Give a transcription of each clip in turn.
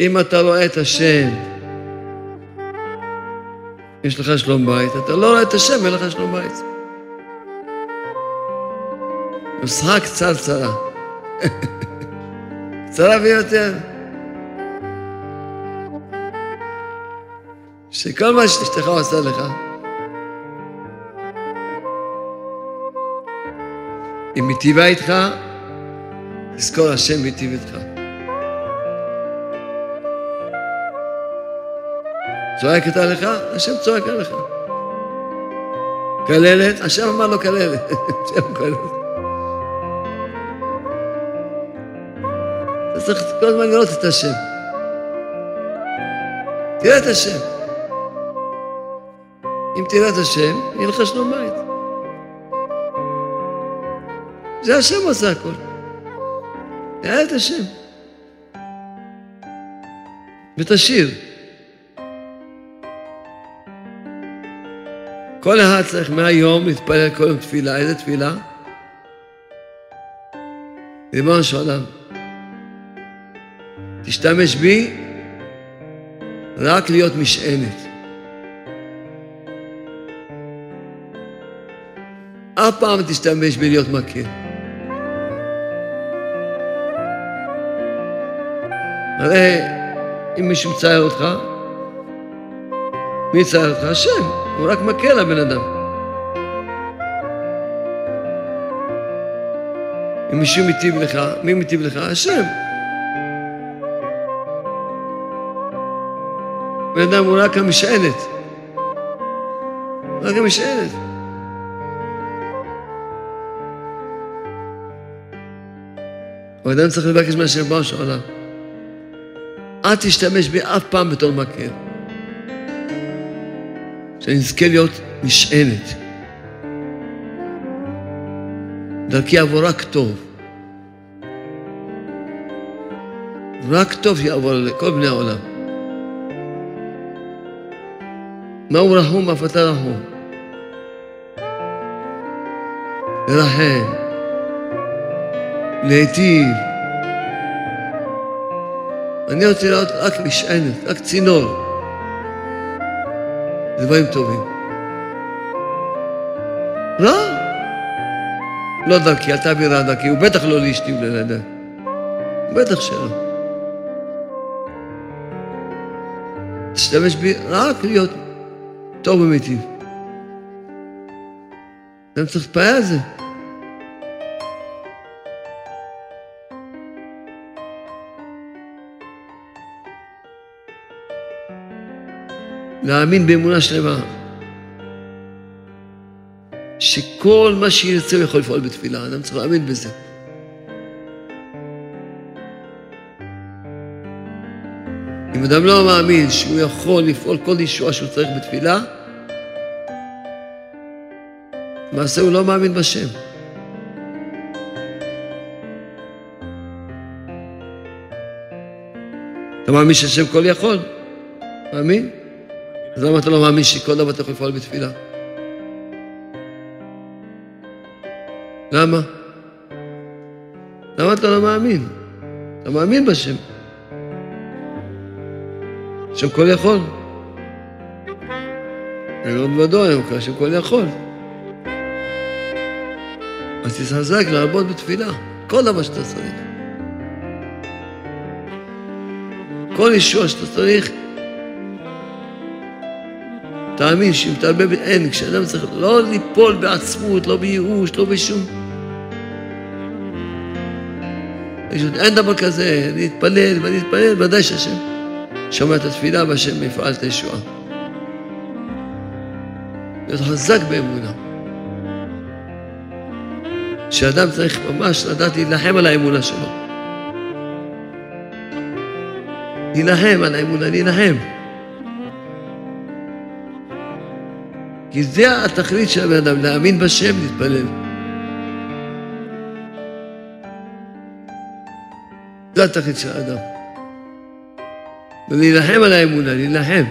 אם אתה רואה את השם, יש לך שלום בית, אתה לא רואה את השם, אין לך שלום בית. נוסחה קצרצרה. קצרה ביותר. שכל מה שאשתך עושה לך, היא מיטיבה איתך, תזכור השם מיטיב איתך. צועקת עליך, השם צועק עליך. כללת, השם אמר לו כללת. השם כללת. אתה צריך כל הזמן לראות את השם. תראה את השם. אם תראה את השם, יהיה לך שלום בית. זה השם עושה הכל. תראה את השם. ותשאיר. כל אחד צריך מהיום להתפלל כל יום תפילה. איזה תפילה? ריבונו של עולם, תשתמש בי רק להיות משענת. אף פעם תשתמש בי להיות מכיר. הרי אם מישהו מצייר אותך, מי יצייר אותך? השם, הוא רק מקל לבן אדם. אם מישהו מיטיב לך, מי מיטיב לך? השם. בן אדם הוא רק המשענת. רק המשענת. אבל אדם צריך לבקש מהשם בראש של עולם. אל תשתמש בי אף פעם בתור מקל. שאני אזכה להיות משענת. דרכי יעבור רק טוב. רק טוב יעבור לכל בני העולם. מהו רחום אף אתה רחום. לרחם, להיטיב. אני רוצה להיות רק משענת, רק צינור. דברים טובים. לא. לא דרכי, אל תעביר דרכי, הוא בטח לא לאשתי ולילדיי. בטח שלא. תשתמש בי רק להיות טוב ומיטיב. אתם צריך להתפעל על זה. להאמין באמונה שלמה. שכל מה שירצה הוא יכול לפעול בתפילה, אדם צריך להאמין בזה. אם אדם לא מאמין שהוא יכול לפעול כל ישועה שהוא צריך בתפילה, למעשה הוא לא מאמין בשם. אתה מאמין שהשם כל יכול? מאמין? אז למה אתה לא מאמין שכל דבר אתה יכול לפעול בתפילה? למה? למה אתה לא מאמין? אתה מאמין בשם. השם כל יכול. מאוד ודאי, היום קרא השם כל יכול. אז תתחזק לעבוד בתפילה, כל דבר שאתה צריך. כל ישוע שאתה צריך, תאמין שאם תאבד אין, כשאדם צריך לא ליפול בעצמות, לא בייאוש, לא בשום... אין דבר כזה, אני אתפלל ואני אתפלל, ודאי שהשם שומע את התפילה והשם יפעל את הישועה. להיות חזק באמונה. שאדם צריך ממש לדעת להילחם על האמונה שלו. להילחם על האמונה, להילחם. כי זה התכלית של הבן אדם, להאמין בשם, להתפלל. זה התכלית של האדם. ולהילחם על האמונה, להילחם.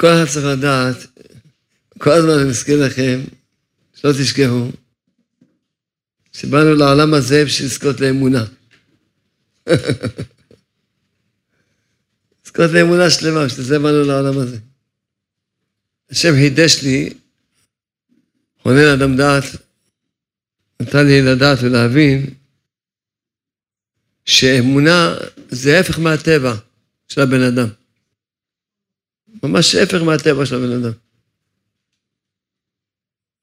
כל אחד צריך לדעת, כל הזמן אני מזכיר לכם, שלא תשכחו, שבאנו לעולם הזה בשביל לזכות לאמונה. לזכות לאמונה שלמה, בשביל זה באנו לעולם הזה. השם חידש לי, חונן אדם דעת, נתן לי לדעת ולהבין שאמונה זה ההפך מהטבע של הבן אדם. ממש ההפך מהטבע של הבן אדם.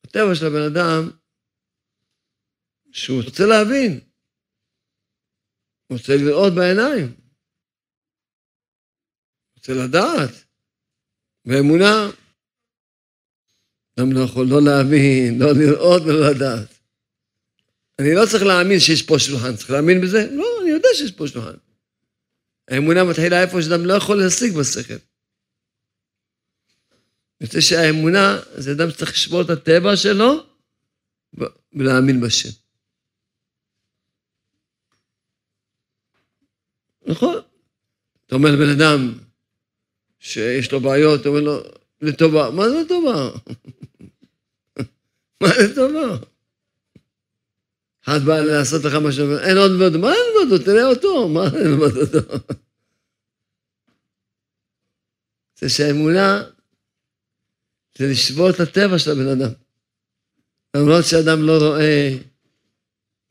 הטבע של הבן אדם, שהוא רוצה להבין, הוא רוצה לראות בעיניים, רוצה לדעת, באמונה. אדם לא יכול לא להאמין, לא לראות ולא לדעת. אני לא צריך להאמין שיש פה שולחן, צריך להאמין בזה? לא, אני יודע שיש פה שולחן. האמונה מתחילה איפה שאדם לא יכול להשיג בשכל. רוצה שהאמונה זה אדם שצריך לשבור את הטבע שלו ולהאמין בשם. נכון. אתה אומר לבן אדם שיש לו בעיות, אתה אומר לו, לטובה. מה זה לטובה? מה זה טובה? אחד בא לעשות לך משהו, אין עוד ועוד, מה אין ועוד? תראה אותו, מה אין ועוד? זה שהאמונה זה לשבור את הטבע של הבן אדם. למרות שאדם לא רואה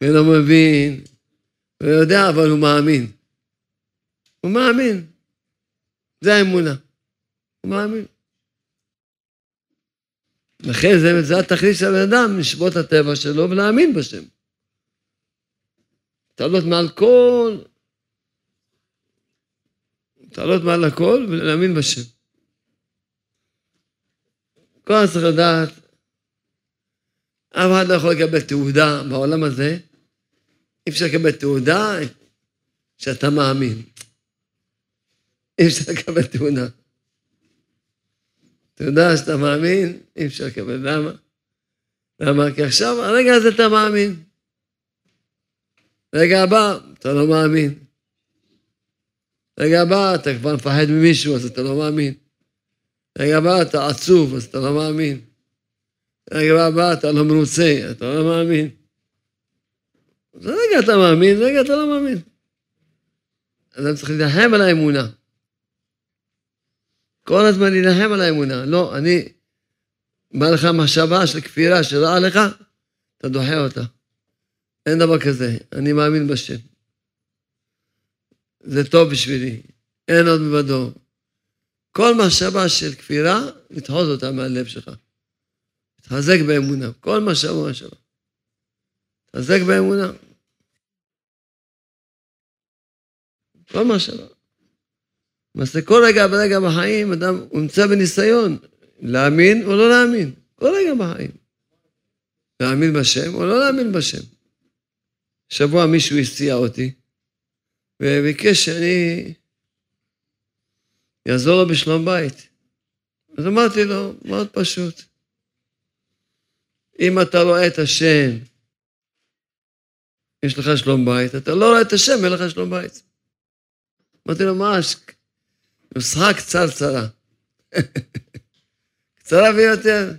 ולא מבין ולא יודע, אבל הוא מאמין. הוא מאמין. זה האמונה. הוא מאמין. לכן זה, זה התכלית של הבן אדם, לשבות את הטבע שלו ולהאמין בשם. תעלות מעל כל, תעלות מעל הכל ולהאמין בשם. כל הזמן צריך לדעת, אף אחד לא יכול לקבל תעודה בעולם הזה, אי אפשר לקבל תעודה שאתה מאמין. אי אפשר לקבל תעודה. תעודה שאתה מאמין, אי אפשר לקבל. למה? למה? כי עכשיו, הרגע הזה אתה מאמין. רגע הבא, אתה לא מאמין. רגע הבא, אתה כבר מפחד ממישהו, אז אתה לא מאמין. רגע הבא, אתה עצוב, אז אתה לא מאמין. רגע הבא, אתה לא מרוצה, אתה לא מאמין. אז רגע אתה מאמין, רגע אתה לא מאמין. אדם צריך להילחם על האמונה. כל הזמן להילחם על האמונה. לא, אני, בא לך מחשבה של כפירה שרעה לך, אתה דוחה אותה. אין דבר כזה, אני מאמין בשם. זה טוב בשבילי, אין עוד מלבדו. כל מחשבה של כפירה, לדחות אותה מהלב שלך. תחזק באמונה, כל מחשבה מחשבה. תחזק באמונה. כל מחשבה. למעשה כל רגע ורגע בחיים אדם נמצא בניסיון, להאמין או לא להאמין, כל רגע בחיים. להאמין בשם או לא להאמין בשם. שבוע מישהו הסיע אותי, וביקש שאני אעזור לו בשלום בית. אז אמרתי לו, מאוד פשוט. אם אתה רואה את השם, יש לך שלום בית, אתה לא רואה את השם, אין לך שלום בית. אמרתי לו, מה, נוסחה קצרצרה. קצרה ביותר.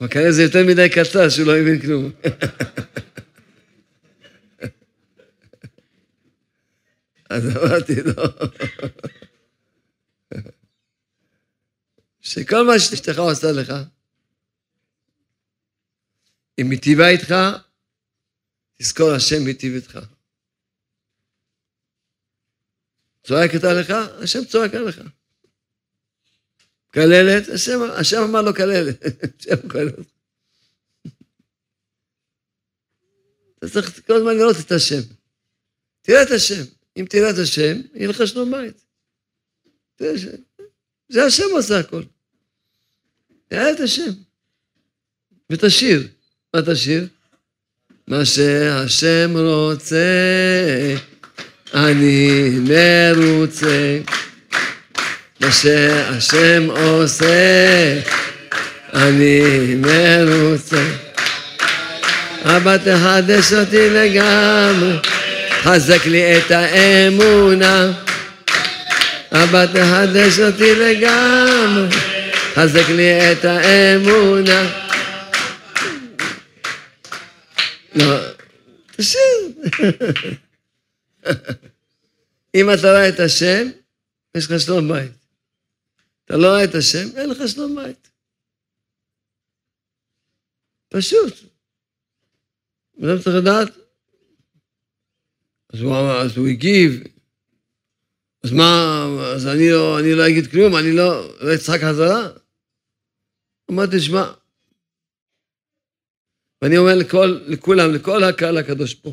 אבל כנראה זה יותר מדי קצר, שהוא לא הבין כלום. אז אמרתי לו, שכל מה שאשתך עושה לך, היא מיטיבה איתך, תזכור השם מיטיב איתך. צועקת עליך, השם צועק עליך. כללת, השם, השם אמר לו כללת, השם כללת. אתה צריך כל הזמן לראות את השם. תראה את השם. אם תראה את השם, יהיה לך שלום בית. זה השם עושה הכל. תראה את השם. ותשיר. מה תשיר? מה שהשם רוצה אני מרוצה, מה שהשם עושה, אני מרוצה. אבא תחדש אותי לגמרי, חזק לי את האמונה. אבא תחדש אותי לגמרי, חזק לי את האמונה. לא, תשאיר. אם אתה רואה את השם, יש לך שלום בית. אתה לא רואה את השם, אין לך שלום בית. פשוט. אדם צריך לדעת. אז הוא, אז הוא הגיב, אז מה, אז אני לא, אני לא אגיד כלום, אני לא, לא אצחק חזרה? אמרתי, שמע, ואני אומר לכל, לכולם, לכל הקהל הקדוש פה,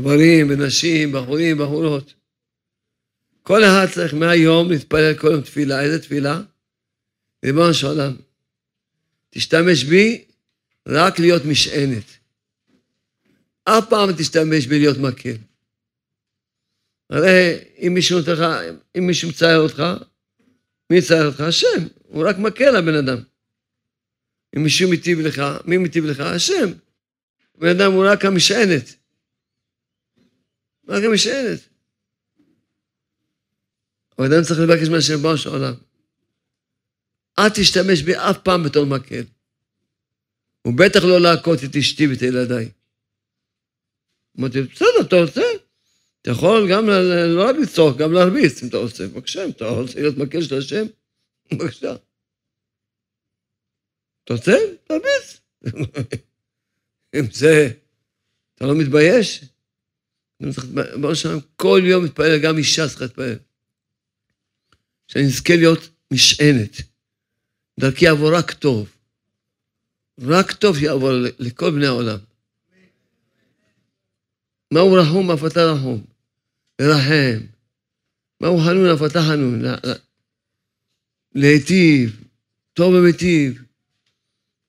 גברים ונשים, בחורים, בחורות, כל אחד צריך מהיום להתפלל כל יום תפילה. איזה תפילה? ריבונו של עולם, תשתמש בי רק להיות משענת. אף פעם תשתמש בי להיות מקל. הרי אם מישהו נותן לך, אם מישהו מצייר אותך, מי מצייר אותך? השם. הוא רק מקל לבן אדם. אם מישהו מיטיב לך, מי מיטיב לך? השם. בן אדם הוא רק המשענת. רק המשענת. אבל אדם צריך לבקש מהשם בראש העולם. אל תשתמש בי אף פעם בתור מקל. ובטח לא להכות את אשתי ואת ילדיי. אמרתי, בסדר, אתה רוצה? אתה יכול גם לא רק לצעוק, גם להרביץ אם אתה רוצה. בבקשה, אם אתה רוצה להיות מקל של השם, בבקשה. אתה רוצה? תרביץ. אם זה, אתה לא מתבייש? ברור שם, כל יום מתפלל, גם אישה צריכה להתפלל. שאני אזכה להיות משענת. דרכי יעבור רק טוב. רק טוב יעבור לכל בני העולם. מהו רחום אף אתה רחום. לרחם. מהו חנון אף אתה חנון. להיטיב. טוב ומיטיב.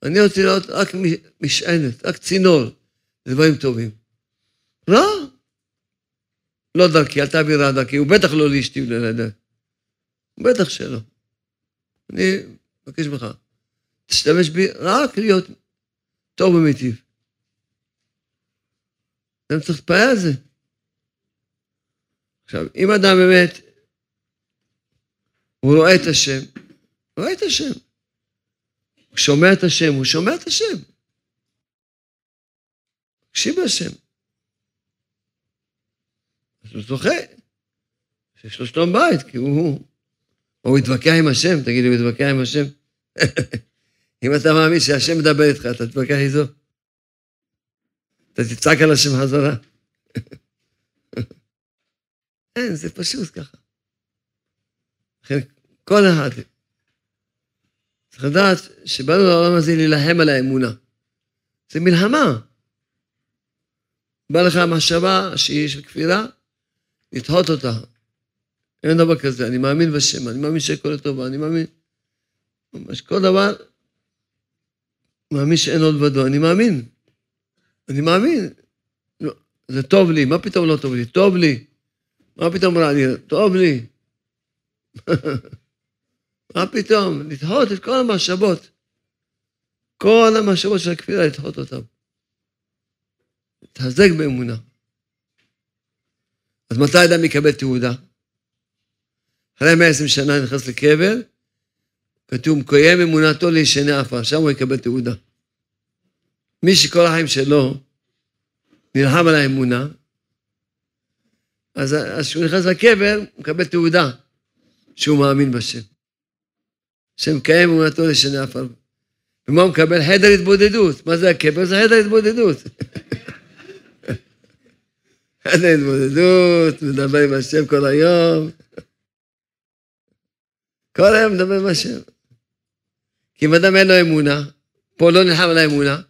אני רוצה להיות רק משענת, רק צינור לדברים טובים. לא. לא דרכי, אל תעביר רע דרכי, הוא בטח לא לאשתי ולילדיי. בטח שלא. אני מבקש ממך, תשתמש בי רק להיות טוב ומיטיב. אדם צריך להתפעל על זה. עכשיו, אם אדם באמת, הוא רואה את השם, הוא רואה את השם. הוא שומע את השם, הוא שומע את השם. מקשיב להשם. אז הוא זוכה שיש לו שלום בית, כי הוא... או הוא יתווכח עם השם, תגיד, הוא יתווכח עם השם? אם אתה מאמין שהשם מדבר איתך, אתה תתווכח איתו? אתה תצעק על השם חזרה. אין, זה פשוט ככה. לכן כל אחד צריך לדעת שבאנו לעולם הזה להילחם על האמונה. זה מלחמה. בא לך מחשבה שהיא של כפירה, לדחות אותה. אין דבר כזה, אני מאמין בשם, אני מאמין שהכל לטובה, אני מאמין... ממש כל דבר, מאמין שאין עוד בדו, אני מאמין. אני מאמין. לא, זה טוב לי, מה פתאום לא טוב לי? טוב לי. מה פתאום רע לי? טוב לי. מה פתאום? לדחות את כל המחשבות. כל המחשבות של הכפירה, לדחות אותן. להתחזק באמונה. אז מתי אדם יקבל תעודה? אחרי 120 שנה נכנס לקבר, כתוב, מקיים אמונתו לישני עפר, שם הוא יקבל תעודה. מי שכל החיים שלו נלחם על האמונה, אז כשהוא נכנס לקבר, הוא מקבל תעודה שהוא מאמין בשם. שמקיים אמונתו לשני עפר. ומה הוא מקבל? חדר התבודדות. מה זה הקבר? זה חדר התבודדות. חדר התבודדות, מדבר עם השם כל היום. כל היום מדבר עם השם. כי אם אדם אין לו אמונה, פה לא נלחם על האמונה,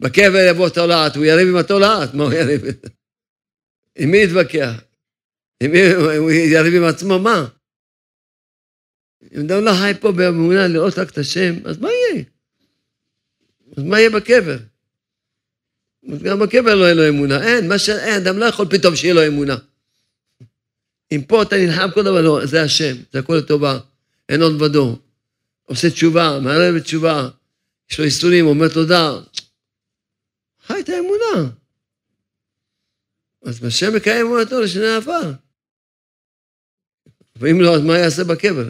בקבר יבוא תולעת, הוא יריב עם התולעת, מה הוא יריב? עם מי יתווכח? הוא יריב עם עצמו, מה? אם אדם לא חי פה באמונה לראות רק את השם, אז מה יהיה? אז מה יהיה בקבר? גם בקבר לא יהיה לו אמונה. אין, מה ש... אין, אדם לא יכול פתאום שיהיה לו אמונה. אם פה אתה נלחם כל דבר, לא, זה השם, זה הכל לטובה, אין עוד בדו. עושה תשובה, מערב בתשובה, יש לו איסורים, אומר תודה. חי את האמונה. אז בשם מקיים אמונתו לשני עפר. ואם לא, אז מה יעשה בקבר?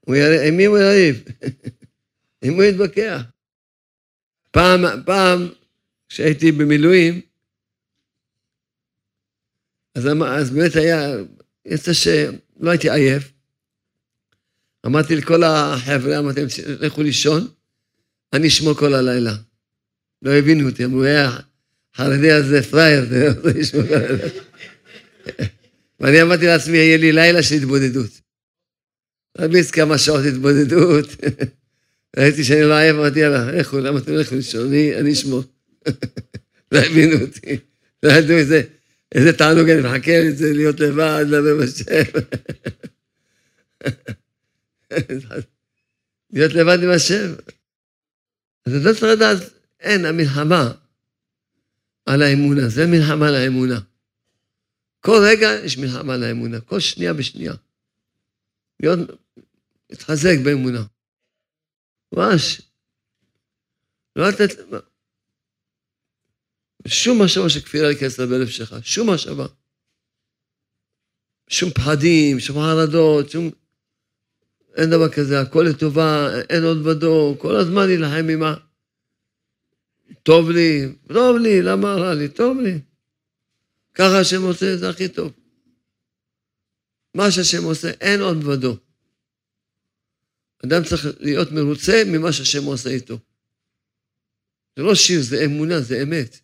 הוא יר... עם מי הוא יריב? עם מי הוא יתווכח? פעם, פעם, כשהייתי במילואים, אז, אז באמת היה, יצא שלא הייתי עייף. אמרתי לכל החבר'ה, אמרתי להם, לכו לישון, אני אשמור כל הלילה. לא הבינו אותי, אמרו, היה חרדי הזה פראייר, זה לא ישמור כל הלילה. ואני אמרתי לעצמי, יהיה לי לילה של התבודדות. רביץ כמה שעות התבודדות. ראיתי שאני לא עייף, אמרתי, יאללה, לכו, למה אתם הולכים לישון? אני אשמור. לא הבינו אותי. לא ידעו איזה, איזה תענוג, אני מחכה לזה, להיות לבד, לדבר בשם. להיות לבד עם השם. אז אתה צריך לדעת, אין, המלחמה על האמונה, זה מלחמה על האמונה. כל רגע יש מלחמה על האמונה, כל שנייה בשנייה. להיות, להתחזק באמונה. ממש. לא לתת... שום מחשבה של כפירה להיכנס בלב שלך, שום מחשבה. שום פחדים, שום חרדות, שום... אין דבר כזה, הכל לטובה, אין עוד בדור, כל הזמן להילחם עם ה... טוב לי, טוב לי, למה רע לי? טוב לי. ככה השם עושה, זה הכי טוב. מה שהשם עושה, אין עוד בדו. אדם צריך להיות מרוצה ממה שהשם עושה איתו. זה לא שיר, זה אמונה, זה אמת.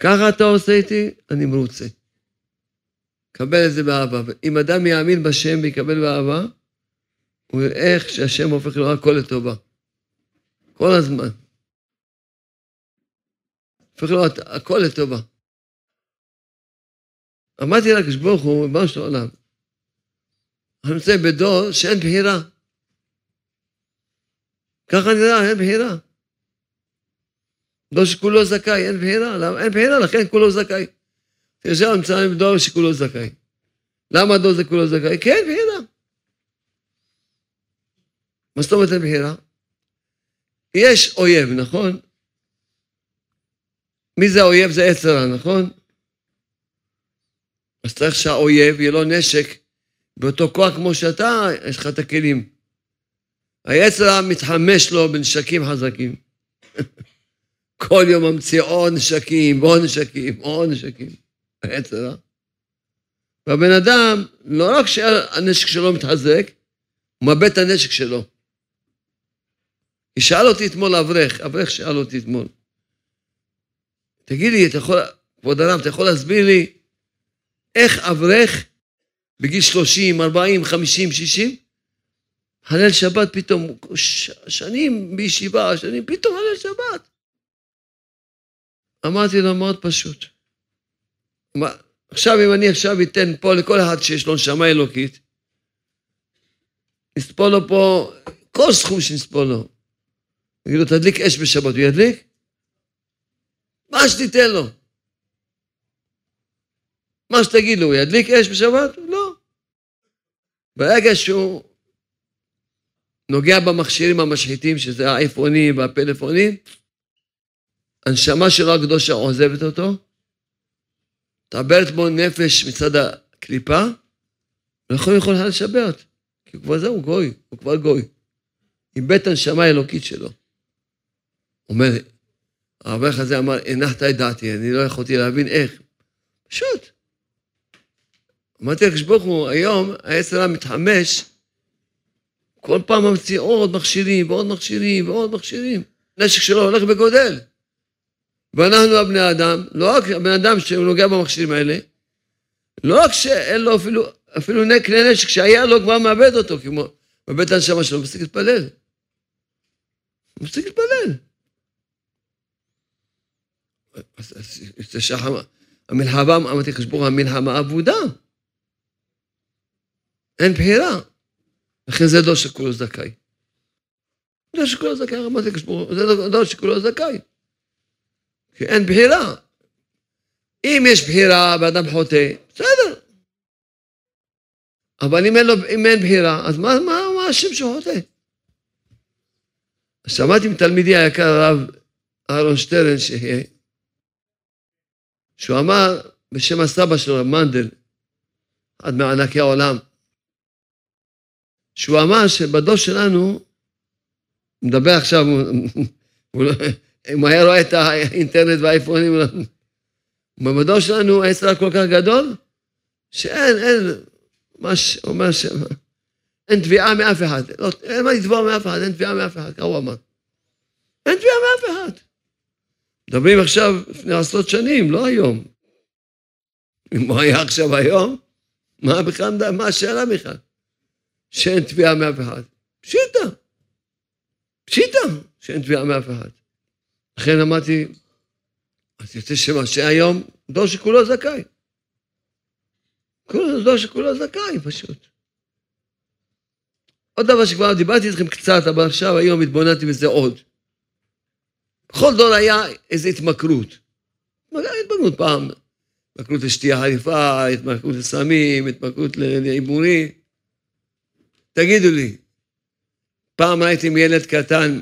ככה אתה עושה איתי, אני מרוצה. קבל את זה באהבה. אם אדם יאמין בשם ויקבל באהבה, הוא יראה איך שהשם הופך לו הכל לטובה. כל הזמן. הופך לו הכל לטובה. אמרתי לקדוש ברוך הוא, ריבונו של עולם, אנחנו נמצאים בדור שאין בחירה. ככה נראה, אין בחירה. דור שכולו זכאי, אין בחירה. למה? אין בחירה, לכן כולו זכאי. עכשיו נמצאים בדור שכולו זכאי. למה דור זה כולו זכאי? כי אין בחירה. מה זאת אומרת אין בחירה? יש אויב, נכון? מי זה האויב? זה עץ רע, נכון? אז צריך שהאויב יהיה לו נשק באותו כוח כמו שאתה, יש לך את הכלים. היצר מתחמש לו בנשקים חזקים. כל יום ממציא עוד נשקים, ועוד נשקים, ועוד נשקים. היצר והבן אדם, לא רק שהנשק שלו מתחזק, הוא מאבד את הנשק שלו. שאל אותי אתמול אברך, אברך שאל אותי אתמול. תגיד לי, אתה יכול, כבוד הרב, אתה יכול להסביר לי איך אברך בגיל 30, 40, 50, 60, הלל שבת פתאום, שנים בישיבה, שנים, פתאום הלל שבת. אמרתי לו, מאוד פשוט. עכשיו, אם אני עכשיו אתן פה לכל אחד שיש לו נשמה אלוקית, נספור לו פה כל סכום שנספור לו. נגיד לו, תדליק אש בשבת, הוא ידליק? מה שתיתן לו. מה שתגיד לו, הוא ידליק אש בשבת? לא. ברגע שהוא נוגע במכשירים המשחיתים, שזה האייפונים והפלאפונים, הנשמה שלו הקדושה עוזבת אותו, תעברת בו נפש מצד הקליפה, ולא יכול לשבת, כי כבר זהו, גוי, הוא כבר גוי. איבד את הנשמה האלוקית שלו. אומר, האברך הזה אמר, הנחת את דעתי, אני לא יכולתי להבין איך. פשוט. אמרתי לקדוש ברוך הוא, היום העץ הרע מתחמש, כל פעם ממציא עוד מכשירים ועוד מכשירים ועוד מכשירים. נשק שלו הולך וגודל. ואנחנו הבני אדם, לא רק הבן אדם שהוא נוגע במכשירים האלה, לא רק שאין לו אפילו, אפילו כלי נשק שהיה לו כבר מאבד אותו, כמו בבית הנשמה שלו, מפסיק להתפלל. מפסיק להתפלל. זה המלחמה, אמרתי לקדוש ברוך הוא, המלחמה אבודה. אין בחירה. לכן זה דור שכולו זכאי. דור שכולו זכאי, אמרתי כשבור, זה דור שכולו זכאי. כי אין בחירה. אם יש בחירה ואדם חוטא, בסדר. אבל אם אין, לו, אם אין בחירה, אז מה, מה, מה השם שהוא חוטא? שמעתי מתלמידי היקר הרב אהרון שטרן, שיהיה, שהוא אמר בשם הסבא שלו, מנדל, אחד מענקי העולם, שהוא אמר שבדור שלנו, מדבר עכשיו, לא- אם היה רואה את האינטרנט והאייפונים, בדור שלנו העץ כל כך גדול, שאין, אין, מה שאומר ש... אין תביעה מאף אחד. לא, אין מה לתבוע מאף אחד, אין תביעה מאף אחד, ככה הוא אמר. אין תביעה מאף אחד. מדברים עכשיו לפני עשרות שנים, לא היום. אם הוא היה עכשיו היום, מה בכלל, מה השאלה בכלל? שאין תביעה מאף אחד. פשיטה. פשיטה שאין תביעה מאף אחד. לכן אמרתי, אז יוצא שמה שהיום דור שכולו זכאי. דור שכולו זכאי פשוט. עוד דבר שכבר דיברתי איתכם קצת, אבל עכשיו היום התבוננתי בזה עוד. בכל דור היה איזו התמכרות. התמכרות פעם, התמכרות לשתייה חריפה, התמכרות לסמים, התמכרות להימורים. תגידו לי, פעם ראיתי ילד קטן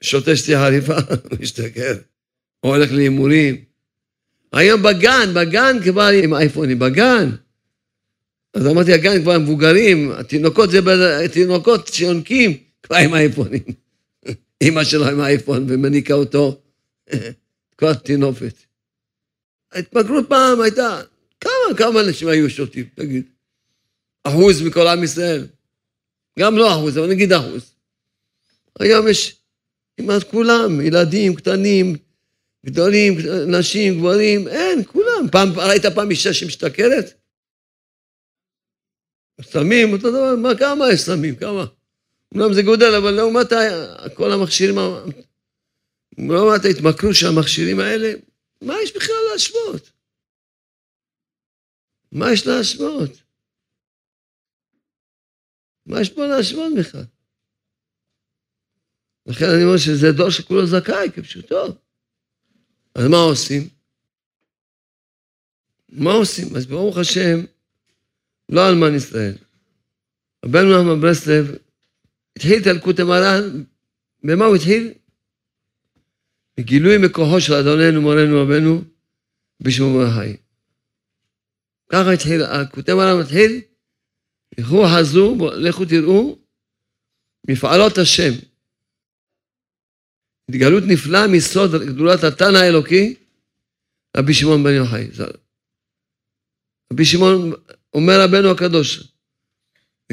שותה שתייה חריפה, משתכר, או הולך להימורים. היום בגן, בגן כבר עם אייפונים, בגן. אז אמרתי, הגן כבר מבוגרים, התינוקות זה תינוקות שיונקים כבר עם אייפונים. אמא שלו עם האייפון ומניקה אותו, כבר תינופת. ההתמכרות פעם הייתה, כמה, כמה אנשים היו שותים, תגיד? אחוז מכל עם ישראל. גם לא אחוז, אבל נגיד אחוז. היום יש כמעט כולם, ילדים קטנים, גדולים, נשים, גברים, אין, כולם. פעם, ראית פעם אישה שמשתכרת? סמים, אותו דבר, מה, כמה יש סמים, כמה? אומנם זה גודל, אבל לעומת כל המכשירים, לעומת ההתמכרות של המכשירים האלה, מה יש בכלל להשוות? מה יש להשוות? מה יש פה להשוות בכלל? לכן אני אומר שזה דור שכולו זכאי, כפשוטו. אז מה עושים? מה עושים? אז ברוך השם, לא אלמן ישראל. רבנו נחמן ברסלב התחיל את אלקוט המרן, במה הוא התחיל? בגילוי מכוחו של אדוננו, מורנו, רבנו, בשמו מרחי. ככה התחיל, אלקוטי מרן מתחיל, לכו חזו, לכו תראו, מפעלות השם. התגלות נפלאה מסוד גדולת התנא האלוקי, רבי שמעון בן יוחאי. רבי שמעון, אומר רבנו הקדוש,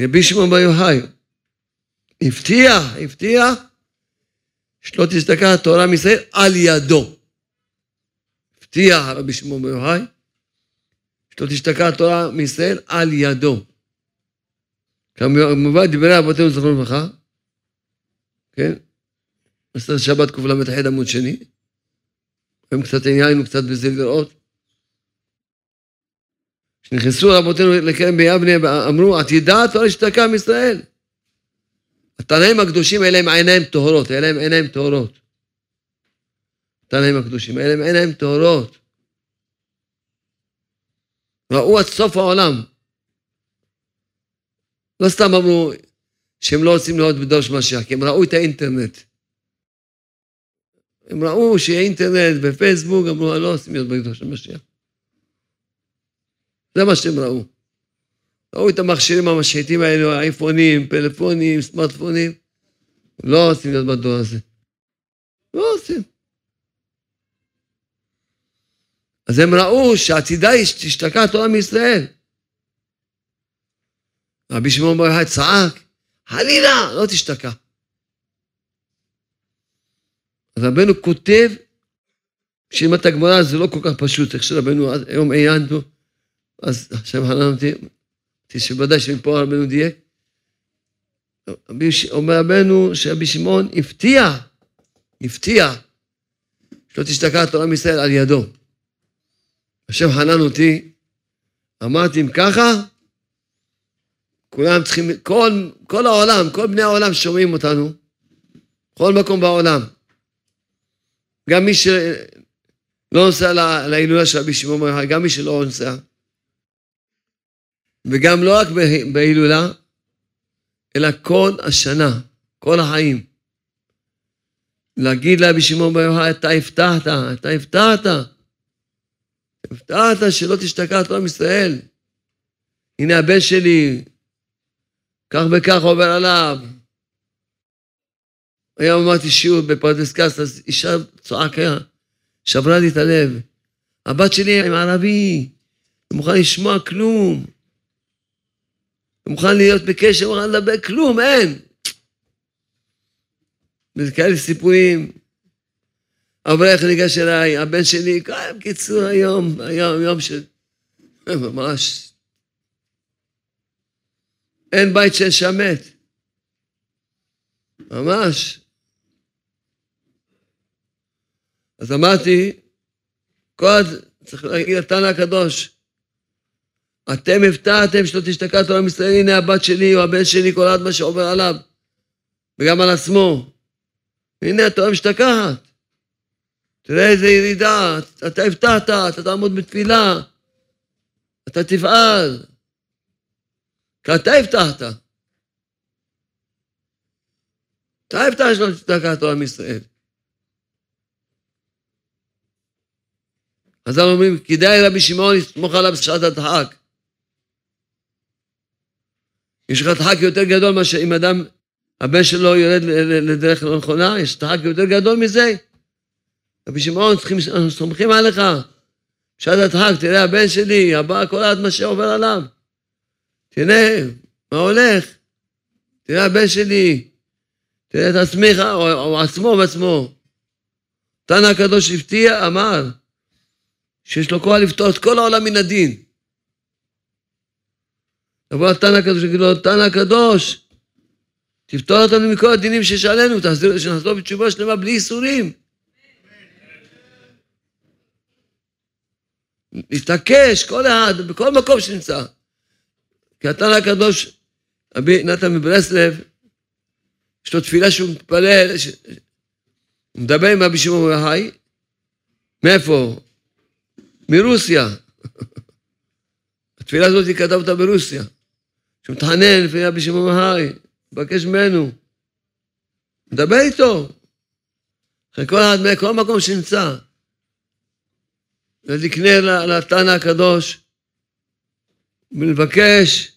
רבי שמעון בן יוחאי, הבטיח, הבטיח, שלא תסתכל התורה מישראל על ידו. הבטיח רבי שמעון בן יוחאי, שלא תשתכח התורה מישראל על ידו. כמובן דברי אבותינו זכרונו לברכה, כן? מסתר שבת קל"ח עמוד שני. היום קצת עניינו קצת בזה לראות. כשנכנסו רבותינו לקרן ביבנה, אמרו, עתידה התורה להשתקע מישראל. התנאים הקדושים, אלה הם עיניים טהורות, אלה הם עיניים טהורות. התנאים הקדושים, אלה הם עיניים טהורות. ראו עד סוף העולם. לא סתם אמרו שהם לא רוצים להיות בדור של משיח, כי הם ראו את האינטרנט. הם ראו שיהיה אינטרנט ופייסבוק, אמרו, לא עושים להיות בגדול של משיח. זה מה שהם ראו. ראו את המכשירים המשחיתים האלו, אייפונים, פלאפונים, סמארטפונים, לא עושים להיות בדור הזה. לא עושים. אז הם ראו שעתידה תשתקע התורה מישראל. רבי שמעון בר יוחאי צעק, חלילה, לא תשתקע. אז רבנו כותב, שאם את הגמרא זה לא כל כך פשוט, איך שרבנו היום עיינו, אז חנן אותי, שוודאי שמפה רבנו דייק. אומר רבנו שרבי שמעון הפתיע, הפתיע, שלא תשתקע התורה מישראל על ידו. השם חנן אותי, אמרתי, אם ככה, כולם צריכים, כל, כל העולם, כל בני העולם שומעים אותנו, בכל מקום בעולם. גם מי שלא נוסע להילולה של רבי שמעון בר גם מי שלא נוסע. וגם לא רק בהילולה, אלא כל השנה, כל החיים. להגיד לרבי שמעון בר יוחאי, אתה הבטחת, אתה הבטחת. הבטחת שלא תשתקע תורה מישראל. הנה הבן שלי, כך וכך עובר עליו. היום אמרתי שיעור בפרדס קאסט, אז אישה צועקה, שברה לי את הלב. הבת שלי עם ערבי, לא מוכן לשמוע כלום. לא מוכן להיות בקשר, לא מוכן לדבר כלום, אין. וזה כאלה סיפורים. אברך ניגש אליי, הבן שלי, קיצור היום, היום, יום של... ממש. אין בית שאין שם מת. ממש. אז אמרתי, כל צריך להגיד לתנא הקדוש, אתם הבטחתם שלא תשתקע תורה מישראל, הנה הבת שלי או הבן שלי, כל עד מה שעובר עליו, וגם על עצמו. הנה התורה משתקעת. תראה איזה ירידה, אתה הבטחת, אתה תעמוד בתפילה, אתה תפעל. כי אתה הבטחת. אתה הבטחת שלא תשתקע תורה מישראל. אז אנחנו אומרים, כדאי רבי שמעון לסמוך עליו בשעת הדחק. יש לך דחק יותר גדול מאשר אם אדם, הבן שלו יורד לדרך לא נכונה, יש דחק יותר גדול מזה. רבי שמעון, אנחנו סומכים עליך. בשעת הדחק, תראה, הבן שלי, הבא, כל עד מה שעובר עליו. תראה, מה הולך? תראה, הבן שלי, תראה את עצמך, או, עצמו בעצמו. תנא הקדוש הפתיע, אמר, שיש לו כוח לפתור את כל העולם מן הדין. יבוא התנא הקדוש ויגיד לו, תנא הקדוש, תפתור אותנו מכל הדינים שיש עלינו, שנחזור בתשובה שלמה בלי איסורים. להתעקש, כל אחד, בכל מקום שנמצא. כי התנא הקדוש, רבי נתן מברסלב, יש לו תפילה שהוא מתפלל, הוא מדבר עם רבי שמעון בהאי, מאיפה? מרוסיה. התפילה הזאת, כתב אותה ברוסיה. שהוא מתחנן לפני רבי שמעון בהאי, מבקש ממנו. מדבר איתו. אחרי כל כל מקום שנמצא. ולקנה לתנא הקדוש, ולבקש.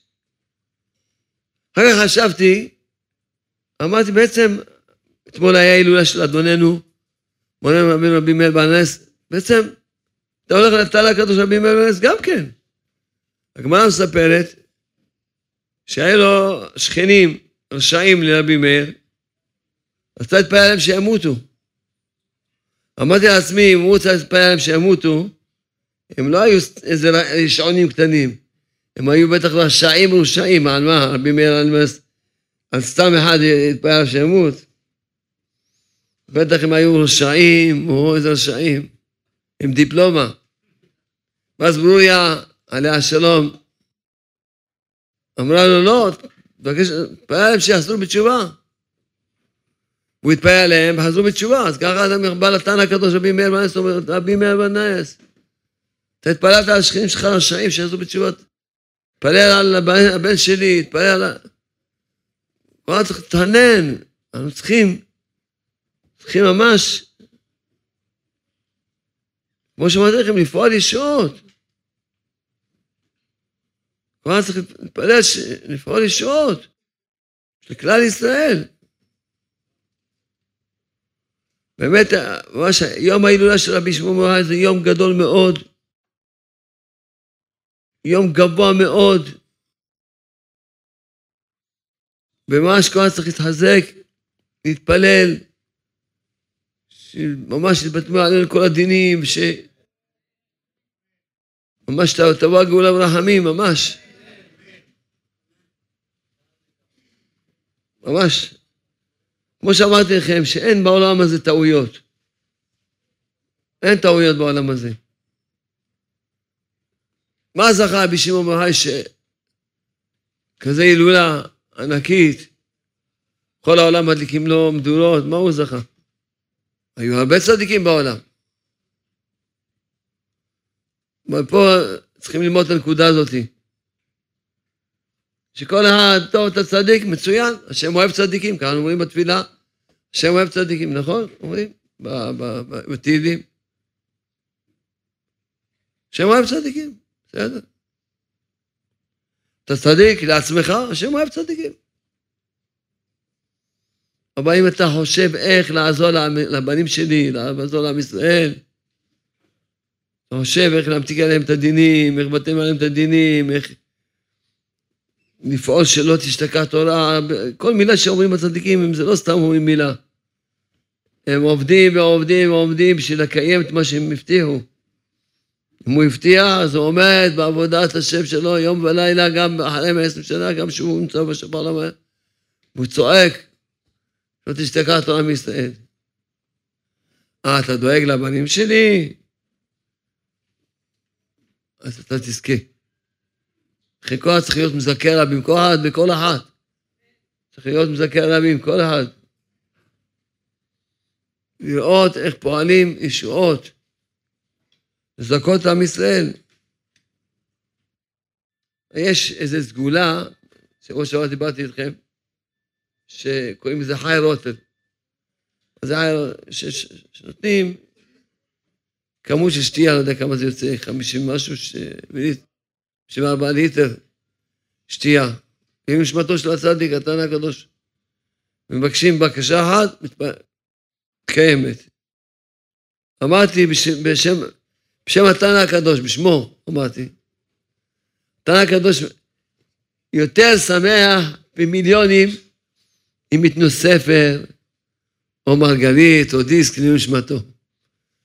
אחר כך חשבתי, אמרתי בעצם, אתמול היה הילולה של אדוננו, מונה רבי רבי מאיר בנס, בעצם אתה הולך לתנא הקדוש רבי מאיר בנס גם כן. הגמרא מספרת שהיה לו שכנים רשעים לרבי מאיר, רצה להתפלל עליהם שימותו. אמרתי לעצמי, אם הוא רוצה להתפלל עליהם שימותו, הם לא היו איזה שעונים קטנים. הם היו בטח רשעים רשעים, על מה? רבי מאיר על, על סתם אחד יתפלל שימות. בטח הם היו רשעים, או איזה רשעים, עם דיפלומה. ואז ברוריה, עליה השלום, אמרה לו, לא, תבקש, תתפלל עליהם שיחזרו בתשובה. הוא התפלל עליהם וחזרו בתשובה, אז ככה אדם בא לתנא הקדוש רבי מאיר בנס, אומר, רבי מאיר בנס, אתה התפללת על השכנים שלך רשעים שיחזרו בתשובה, תתפלל על הבן שלי, תתפלל על... הוא היה צריך להתענן, אנחנו צריכים, צריכים ממש, כמו שאמרתי לכם, לפעול ישועות. היה צריך להתפלל, לפעול ישועות, של כלל ישראל. באמת, ממש יום ההילולה של רבי שמעון מוהר זה יום גדול מאוד, יום גבוה מאוד. וממש כל צריך להתחזק, להתפלל, ממש יתבטאו עלינו כל הדינים, ש... ממש תבוא הגאולה ברחמים, ממש. ממש. כמו שאמרתי לכם, שאין בעולם הזה טעויות. אין טעויות בעולם הזה. מה זכה רבי שמעון בר שכזה הילולה ענקית, כל העולם מדליקים לו מדורות, מה הוא זכה? היו הרבה צדיקים בעולם. אבל פה צריכים ללמוד את הנקודה הזאתי. שכל אחד, טוב, אתה צדיק, מצוין, השם אוהב צדיקים, כאן אומרים בתפילה, השם אוהב צדיקים, נכון? אומרים בתהילים. השם אוהב צדיקים, בסדר. אתה צדיק לעצמך, השם אוהב צדיקים. אבל אם אתה חושב איך לעזור לבנים שלי, לעזור לעם ישראל, אתה חושב איך להמתיק עליהם את הדינים, איך לבטל עליהם את הדינים, איך לפעול שלא תשתקע תורה, כל מילה שאומרים הצדיקים, אם זה לא סתם אומרים מילה. הם עובדים ועובדים ועובדים בשביל לקיים את מה שהם הבטיחו. אם הוא הבטיח, אז הוא עומד בעבודת השם שלו יום ולילה, גם אחרי מעשר שנה, גם כשהוא נמצא בשפר והוא צועק, לא תשתקע תורה מישראל. אה, אתה דואג לבנים שלי? אז אתה תזכה. חלקו צריך להיות מזכה רבים, כל אחד בכל אחת. צריך להיות מזכה רבים, כל אחד. לראות איך פועלים ישועות, לזכות עם ישראל. יש איזו סגולה, שבוע שעבר דיברתי איתכם, שקוראים לזה חי רוטל. זה היה שנותנים כמות של שתייה, לא יודע כמה זה יוצא, 50 משהו, 74 ליטר שתייה. עם נשמתו של הצדיק, התנא הקדוש. מבקשים בקשה אחת, קיימת. אמרתי בשם, בשם, בשם התנא הקדוש, בשמו, אמרתי. התנא הקדוש יותר שמח במיליונים אם ייתנו ספר, או מרגלית, או דיסק לנשמתו.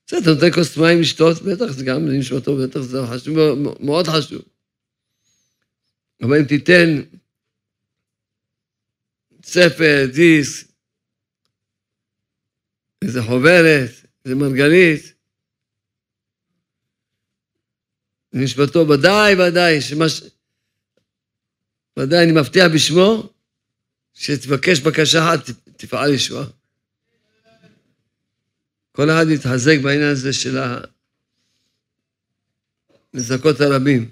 בסדר, אתה נותן כוס מים לשתות, בטח זה גם לנשמתו, בטח זה חשוב, מאוד חשוב. אבל אם תיתן ספר, דיסק, איזה חוברת, איזה מרגלית, לנשמתו ודאי, ודאי, שמה ש... ודאי, אני מבטיח בשמו, שתבקש בקשה אחת, תפעל ישועה. כל אחד יתחזק בעניין הזה של ה... לזכות הרבים.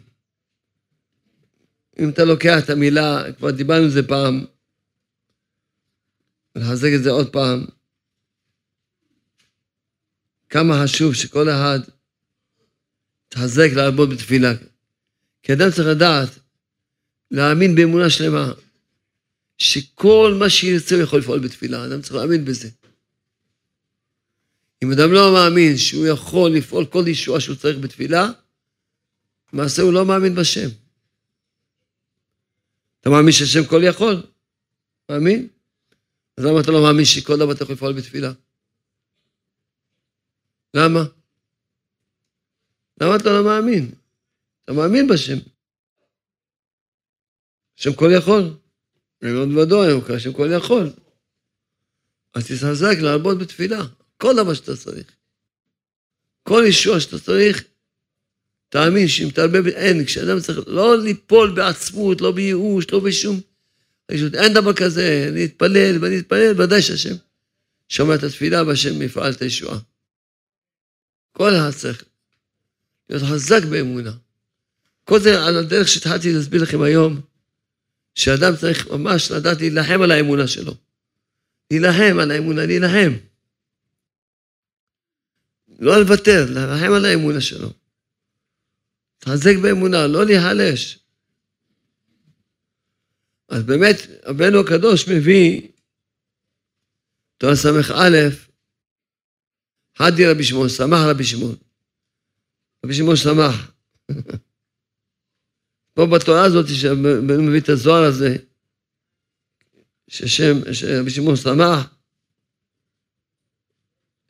אם אתה לוקח את המילה, כבר דיברנו על זה פעם, לחזק את זה עוד פעם, כמה חשוב שכל אחד יתחזק לעבוד בתפילה. כי אדם צריך לדעת, להאמין באמונה שלמה, שכל מה שירצה הוא יכול לפעול בתפילה, אדם צריך להאמין בזה. אם אדם לא מאמין שהוא יכול לפעול כל ישועה שהוא צריך בתפילה, למעשה הוא לא מאמין בשם. אתה מאמין שהשם כל יכול? מאמין? אז למה אתה לא מאמין שכל דבר אתה יכול לפעול בתפילה? למה? למה אתה לא מאמין? אתה מאמין בשם. השם כל יכול. מאוד ודאי, הוא השם כל יכול. אז תתחזק לעבוד בתפילה. כל דבר שאתה צריך. כל ישוע שאתה צריך, תאמין שאם תרבה, אין, כשאדם צריך לא ליפול בעצמות, לא בייאוש, לא בשום... אין דבר כזה, אני אתפלל ואני אתפלל, ודאי שהשם שומע את התפילה והשם יפעל את הישועה. כל אחד צריך להיות חזק באמונה. כל זה על הדרך שהתחלתי להסביר לכם היום, שאדם צריך ממש לדעת להילחם על האמונה שלו. להילחם על האמונה, להילחם. לא לוותר, להילחם על האמונה שלו. תחזק באמונה, לא להיחלש. אז באמת, רבנו הקדוש מביא, תורה ס"א, חדי רבי שמעון, שמח רבי שמעון. רבי שמעון שמח. פה בתורה הזאת, שבנו מביא את הזוהר הזה, ששם, שרבי שמעון שמח,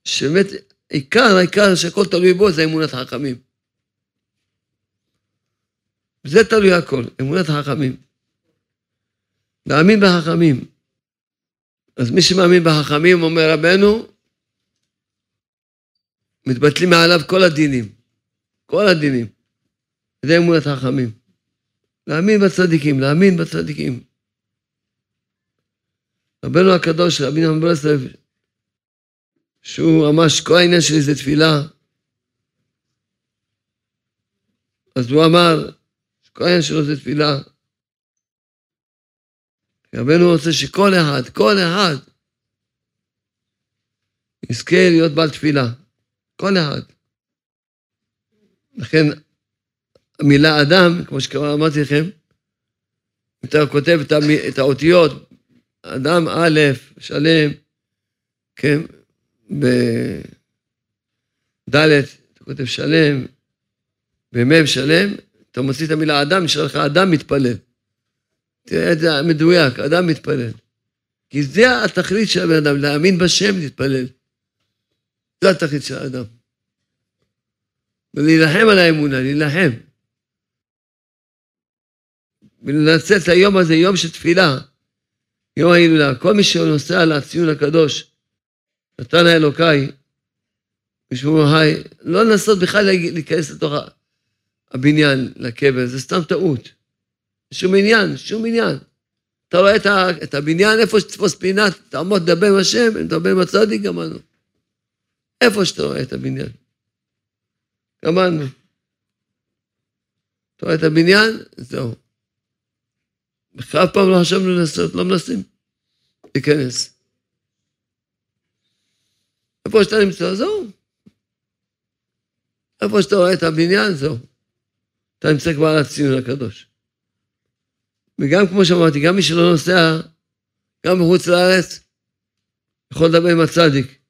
שבאמת עיקר, העיקר שהכל תלוי בו זה אמונת החכמים. זה תלוי הכל, אמונת החכמים. להאמין בחכמים. אז מי שמאמין בחכמים, אומר רבנו, מתבטלים מעליו כל הדינים. כל הדינים. זה אמונת החכמים. להאמין בצדיקים, להאמין בצדיקים. רבנו הקדוש, רבי נחמן ברסלב, שהוא ממש, כל העניין שלי זה תפילה. אז הוא אמר, כל העניין שלו זה תפילה. רבנו רוצה שכל אחד, כל אחד, יזכה להיות בעל תפילה. כל אחד. לכן המילה אדם, כמו שכבר אמרתי לכם, אם אתה כותב את האותיות אדם א', שלם, כן, בד', אתה כותב שלם, במ' שלם, אתה מוציא את המילה אדם, נשאר לך אדם מתפלל. תראה את זה מדויק, אדם מתפלל. כי זה התכלית של הבן אדם, להאמין בשם, להתפלל. זו התכלית של האדם. ולהילחם על האמונה, להילחם. ולנצל את היום הזה, יום של תפילה, יום ההילולה. כל מי שנוסע לציון הקדוש, נתן האלוקאי, בשמו היי, לא לנסות בכלל להיכנס לתוך הבניין, לקבר, זה סתם טעות. שום עניין, שום עניין. אתה רואה את, ה, את הבניין, איפה שתתפוס פינה, תעמוד, תדבר עם השם, תדבר עם הצדיק, גמרנו. איפה שאתה רואה את הבניין. גמרנו. אתה רואה את הבניין, זהו. אף פעם לא חשבנו לנסות, לא מנסים להיכנס. איפה שאתה נמצא, זהו. איפה שאתה רואה את הבניין, זהו. אתה נמצא כבר על הציון הקדוש. וגם, כמו שאמרתי, גם מי שלא נוסע, גם בחוץ לארץ, יכול לדבר עם הצדיק.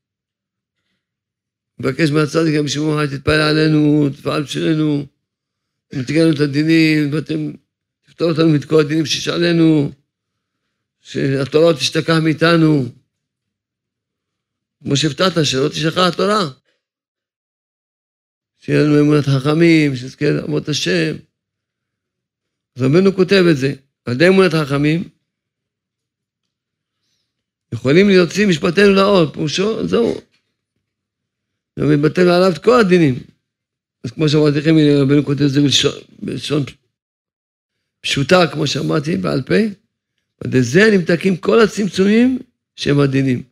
מבקש מהצדיק, גם שמעו, תתפלל עלינו, תפעל בשבילנו, לנו את הדינים, ואתם תפתור אותנו מכל הדינים שיש עלינו, שהתורה תשתכח מאיתנו. כמו שהבטחת, שלא תשכח התורה. שיהיה לנו אמונת חכמים, שנזכה לעבוד את השם. אז רבנו כותב את זה, על ידי אמונת חכמים, יכולים להוציא משפטנו לאור, פירושו, זהו. ומתבטל עליו את כל הדינים. אז כמו שאמרתי לכם, רבנו כותב את זה בלשון פשוטה, כמו שאמרתי, בעל פה, ובזה נמתקים כל הצמצומים שהם הדינים.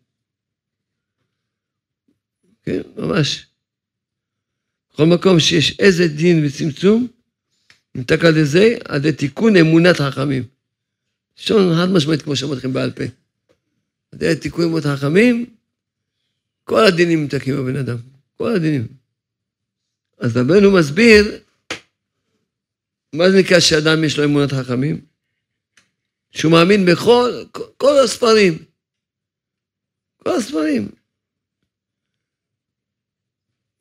כן, ממש. בכל מקום שיש איזה דין וצמצום, נמתק על זה, על ידי תיקון אמונת החכמים. לשון חד משמעית, כמו שאמרתי לכם בעל פה. על ידי תיקון אמונת החכמים, כל הדינים נמתקים בבן אדם. כל הדינים. אז רבנו מסביר מה זה נקרא שאדם יש לו אמונת חכמים? שהוא מאמין בכל, כל, הספרים. כל הספרים.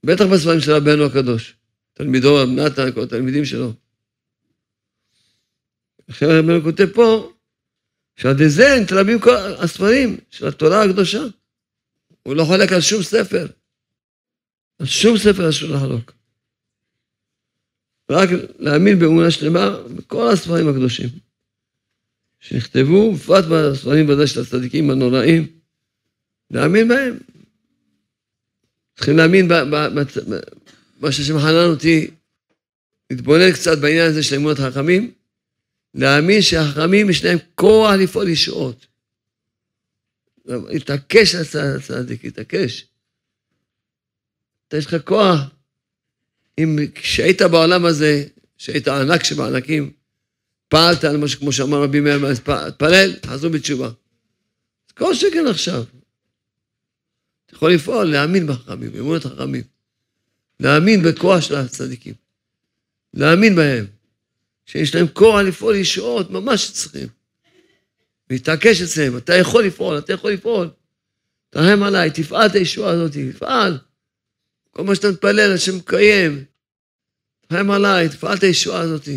בטח בספרים של רבנו הקדוש. תלמידו רב נתן, כל התלמידים שלו. עכשיו רבנו כותב פה, שעל ידי זה נתרבים כל הספרים של התורה הקדושה. הוא לא חולק על שום ספר. על שום ספר אסור לחלוק. רק להאמין באמונה שלמה בכל הספרים הקדושים שנכתבו, בפרט בספרים ודאי של הצדיקים הנוראים, להאמין בהם. צריכים להאמין במה שהשם חנן אותי, להתבונן קצת בעניין הזה של אמונת החכמים, להאמין שהחכמים יש להם כוח לפעול ישועות. להתעקש על הצדיק, להתעקש. אתה יש לך כוח אם כשהיית בעולם הזה, כשהיית ענק שבענקים, פעלת על משהו כמו שאמר רבי מאיר, תפלל, חזרו בתשובה. כל שכן עכשיו. אתה יכול לפעול, להאמין בחכמים, באמונות החכמים. להאמין בכוח של הצדיקים. להאמין בהם. שיש להם כוח לפעול ישועות, ממש צריכים. להתעקש אצלם, אתה יכול לפעול, אתה יכול לפעול. תרחם עליי, תפעל את הישועה הזאת, תפעל. כל מה שאתה מתפלל, השם מקיים. תרחם עליי, תפעל את הישועה הזאת.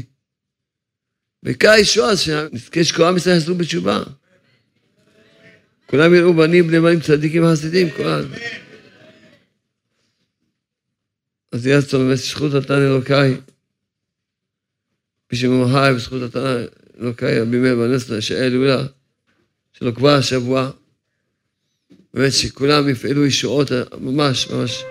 בעיקר הישועה, שנזכה שכל ישראל יעשו בתשובה. כולם יראו בנים בני בנים צדיקים וחסידים, כולם. אז יהיה צום באמת זכות נתן אלוקיי. בשמומך בזכות נתן אלוקיי, רבי מאיר בנס נשאל אלולה, שלו כבר השבוע. באמת שכולם יפעלו ישועות ממש ממש.